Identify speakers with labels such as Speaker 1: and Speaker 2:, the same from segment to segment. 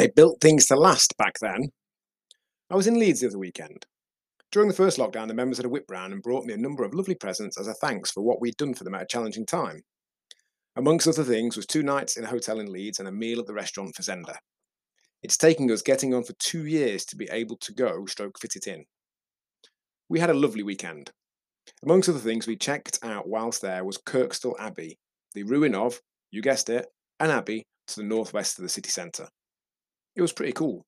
Speaker 1: They built things to last back then. I was in Leeds the other weekend. During the first lockdown, the members had a whip round and brought me a number of lovely presents as a thanks for what we'd done for them at a challenging time. Amongst other things was two nights in a hotel in Leeds and a meal at the restaurant Fazenda. It's taking us getting on for two years to be able to go stroke fit it in. We had a lovely weekend. Amongst other things we checked out whilst there was Kirkstall Abbey, the ruin of, you guessed it, an abbey to the northwest of the city centre. It was pretty cool.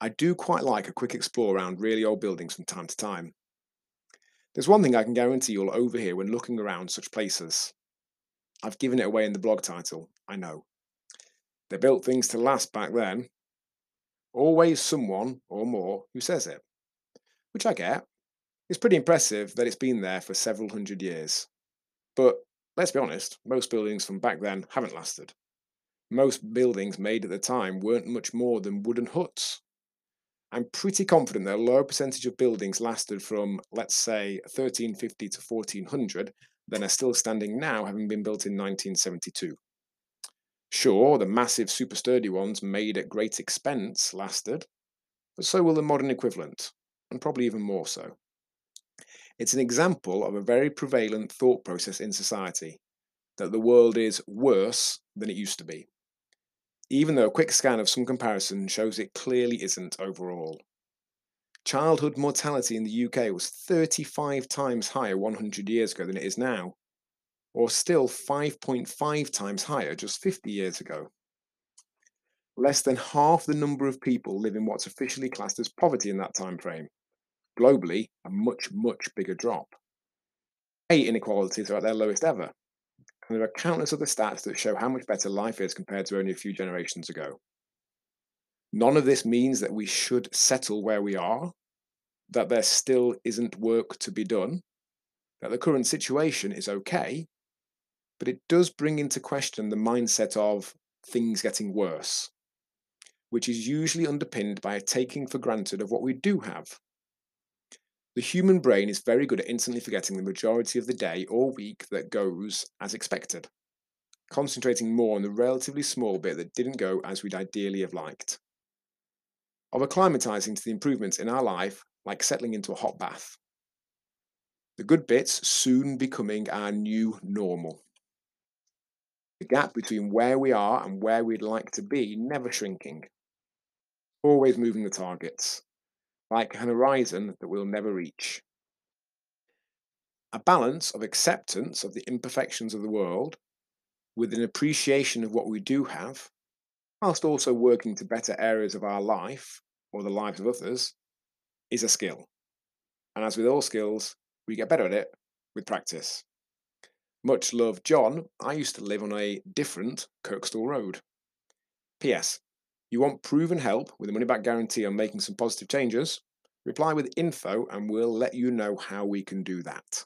Speaker 1: I do quite like a quick explore around really old buildings from time to time. There's one thing I can guarantee you'll overhear when looking around such places. I've given it away in the blog title, I know. They built things to last back then. Always someone or more who says it, which I get. It's pretty impressive that it's been there for several hundred years. But let's be honest, most buildings from back then haven't lasted. Most buildings made at the time weren't much more than wooden huts. I'm pretty confident that a lower percentage of buildings lasted from, let's say, 1350 to 1400 than are still standing now, having been built in 1972. Sure, the massive super sturdy ones made at great expense lasted, but so will the modern equivalent, and probably even more so. It's an example of a very prevalent thought process in society that the world is worse than it used to be even though a quick scan of some comparison shows it clearly isn't overall. Childhood mortality in the UK was 35 times higher 100 years ago than it is now, or still 5.5 times higher just 50 years ago. Less than half the number of people live in what's officially classed as poverty in that time frame. Globally, a much, much bigger drop. Pay inequalities are at their lowest ever, and there are countless other stats that show how much better life is compared to only a few generations ago. None of this means that we should settle where we are, that there still isn't work to be done, that the current situation is okay, but it does bring into question the mindset of things getting worse, which is usually underpinned by a taking for granted of what we do have the human brain is very good at instantly forgetting the majority of the day or week that goes as expected, concentrating more on the relatively small bit that didn't go as we'd ideally have liked. Of acclimatizing to the improvements in our life like settling into a hot bath. The good bits soon becoming our new normal. The gap between where we are and where we'd like to be never shrinking. Always moving the targets, like an horizon that we'll never reach. A balance of acceptance of the imperfections of the world with an appreciation of what we do have, whilst also working to better areas of our life or the lives of others, is a skill. And as with all skills, we get better at it with practice. Much love, John. I used to live on a different Kirkstall Road. P.S. You want proven help with a money back guarantee on making some positive changes? Reply with info and we'll let you know how we can do that.